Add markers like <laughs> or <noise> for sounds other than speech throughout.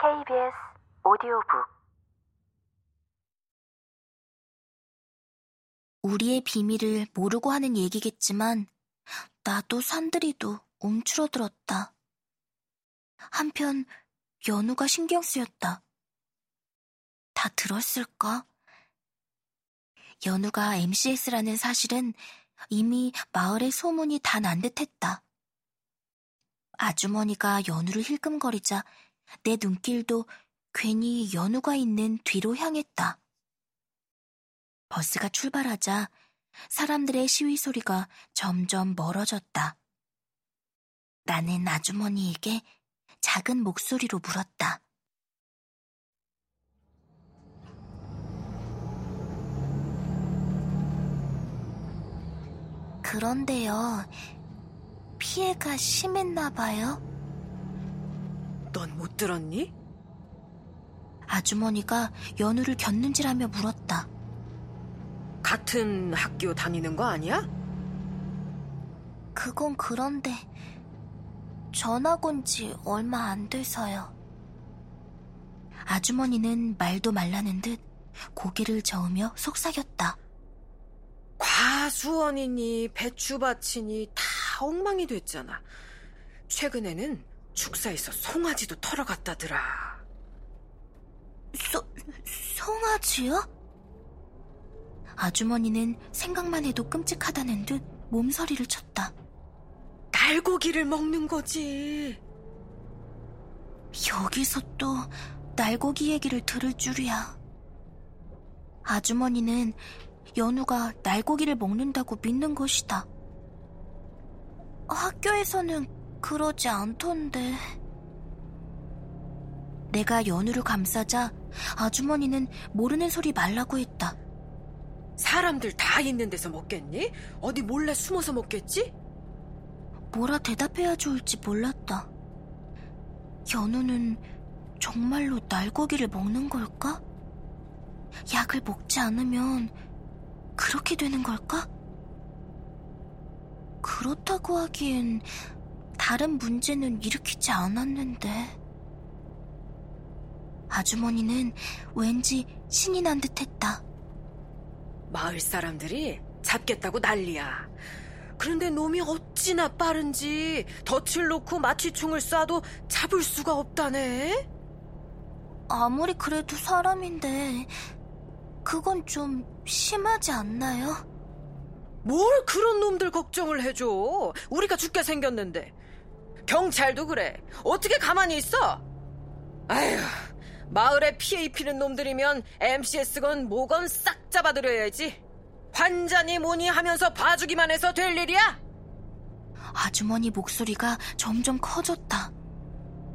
KBS 오디오북 우리의 비밀을 모르고 하는 얘기겠지만 나도 산들이도 움츠러들었다. 한편 연우가 신경 쓰였다. 다 들었을까? 연우가 MCS라는 사실은 이미 마을의 소문이 다 난 듯했다. 아주머니가 연우를 힐끔거리자 내 눈길도 괜히 연우가 있는 뒤로 향했다. 버스가 출발하자 사람들의 시위 소리가 점점 멀어졌다. 나는 아주머니에게 작은 목소리로 물었다. 그런데요, 피해가 심했나 봐요? 넌 못 들었니? 아주머니가 연우를 곁눈질하며 물었다. 같은 학교 다니는 거 아니야? 그건 그런데 전학 온 지 얼마 안 돼서요. 아주머니는 말도 말라는 듯 고개를 저으며 속삭였다. 과수원이니 배추밭이니 다 엉망이 됐잖아. 최근에는 축사에서 송아지도 털어갔다더라. 소, 송아지요? 아주머니는 생각만 해도 끔찍하다는 듯 몸서리를 쳤다. 날고기를 먹는 거지. 여기서 또 날고기 얘기를 들을 줄이야. 아주머니는 연우가 날고기를 먹는다고 믿는 것이다. 학교에서는 그러지 않던데. 내가 연우를 감싸자 아주머니는 모르는 소리 말라고 했다. 사람들 다 있는 데서 먹겠니? 어디 몰래 숨어서 먹겠지? 뭐라 대답해야 좋을지 몰랐다. 연우는 정말로 날고기를 먹는 걸까? 약을 먹지 않으면 그렇게 되는 걸까? 그렇다고 하기엔 다른 문제는 일으키지 않았는데. 아주머니는 왠지 신이 난 듯했다. 마을 사람들이 잡겠다고 난리야. 그런데 놈이 어찌나 빠른지 덫을 놓고 마취총을 쏴도 잡을 수가 없다네. 아무리 그래도 사람인데 그건 좀 심하지 않나요? 뭘 그런 놈들 걱정을 해줘. 우리가 죽게 생겼는데. 경찰도 그래. 어떻게 가만히 있어? 아휴, 마을에 피해 입히는 놈들이면 MCS건 뭐건 싹 잡아들여야지. 환자니 뭐니 하면서 봐주기만 해서 될 일이야? 아주머니 목소리가 점점 커졌다.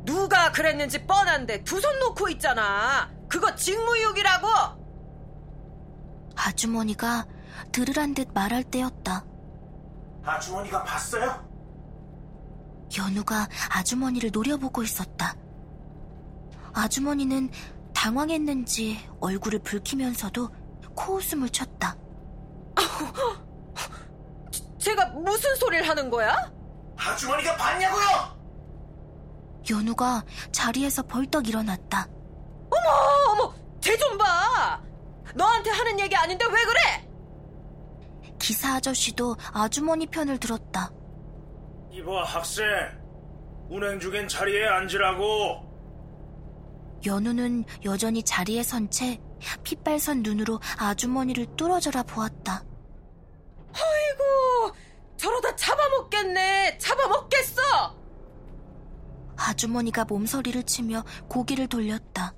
누가 그랬는지 뻔한데 두 손 놓고 있잖아. 그거 직무유기라고. 아주머니가 들으란 듯 말할 때였다. 아주머니가 봤어요? 연우가 아주머니를 노려보고 있었다. 아주머니는 당황했는지 얼굴을 붉히면서도 코웃음을 쳤다. <laughs> 제가 무슨 소리를 하는 거야? 아주머니가 봤냐고요? 연우가 자리에서 벌떡 일어났다. 어머, 어머, 쟤 좀 봐. 너한테 하는 얘기 아닌데 왜 그래? 기사 아저씨도 아주머니 편을 들었다. 이봐 학생 운행 중엔 자리에 앉으라고 연우는 여전히 자리에 선 채 핏발선 눈으로 아주머니를 뚫어져라 보았다. 아이고, 저러다 잡아먹겠네. 잡아먹겠어. 아주머니가 몸서리를 치며 고개를 돌렸다.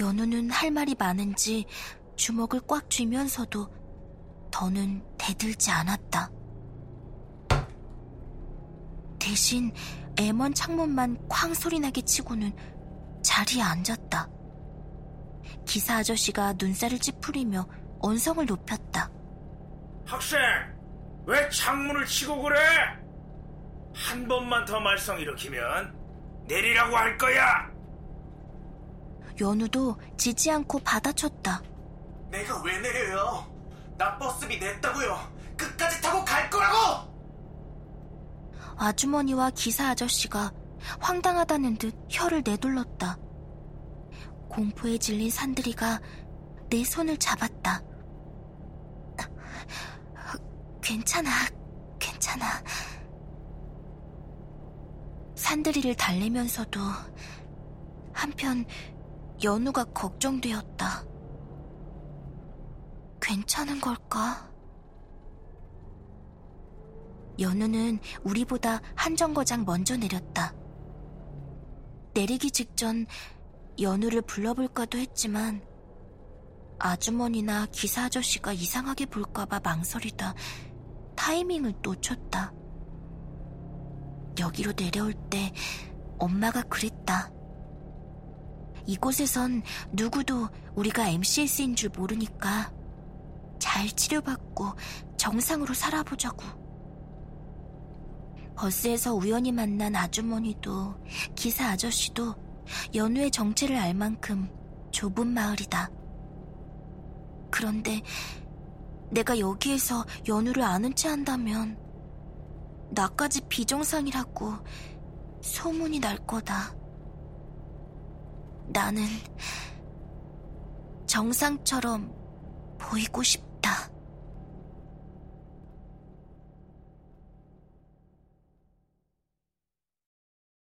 연우는 할 말이 많은지 주먹을 꽉 쥐면서도 더는 대들지 않았다. 대신 애먼 창문만 쾅 소리나게 치고는 자리에 앉았다. 기사 아저씨가 눈살을 찌푸리며 언성을 높였다. 학생 왜 창문을 치고 그래? 한 번만 더 말썽 일으키면 내리라고 할 거야 연우도 지지 않고 받아쳤다. 내가 왜 내려요? 나 버스비 냈다고요. 끝까지 타고 갈 거라고. 아주머니와 기사 아저씨가 황당하다는 듯 혀를 내둘렀다. 공포에 질린 산들이가 내 손을 잡았다. 괜찮아, 괜찮아. 산들이를 달래면서도 한편 연우가 걱정되었다. 괜찮은 걸까? 연우는 우리보다 한 정거장 먼저 내렸다. 내리기 직전 연우를 불러볼까도 했지만 아주머니나 기사 아저씨가 이상하게 볼까봐 망설이다 타이밍을 놓쳤다. 여기로 내려올 때 엄마가 그랬다. 이곳에선 누구도 우리가 MCS인 줄 모르니까 잘 치료받고 정상으로 살아보자고. 버스에서 우연히 만난 아주머니도 기사 아저씨도 연우의 정체를 알 만큼 좁은 마을이다. 그런데 내가 여기에서 연우를 아는 체 한다면 나까지 비정상이라고 소문이 날 거다. 나는 정상처럼 보이고 싶다.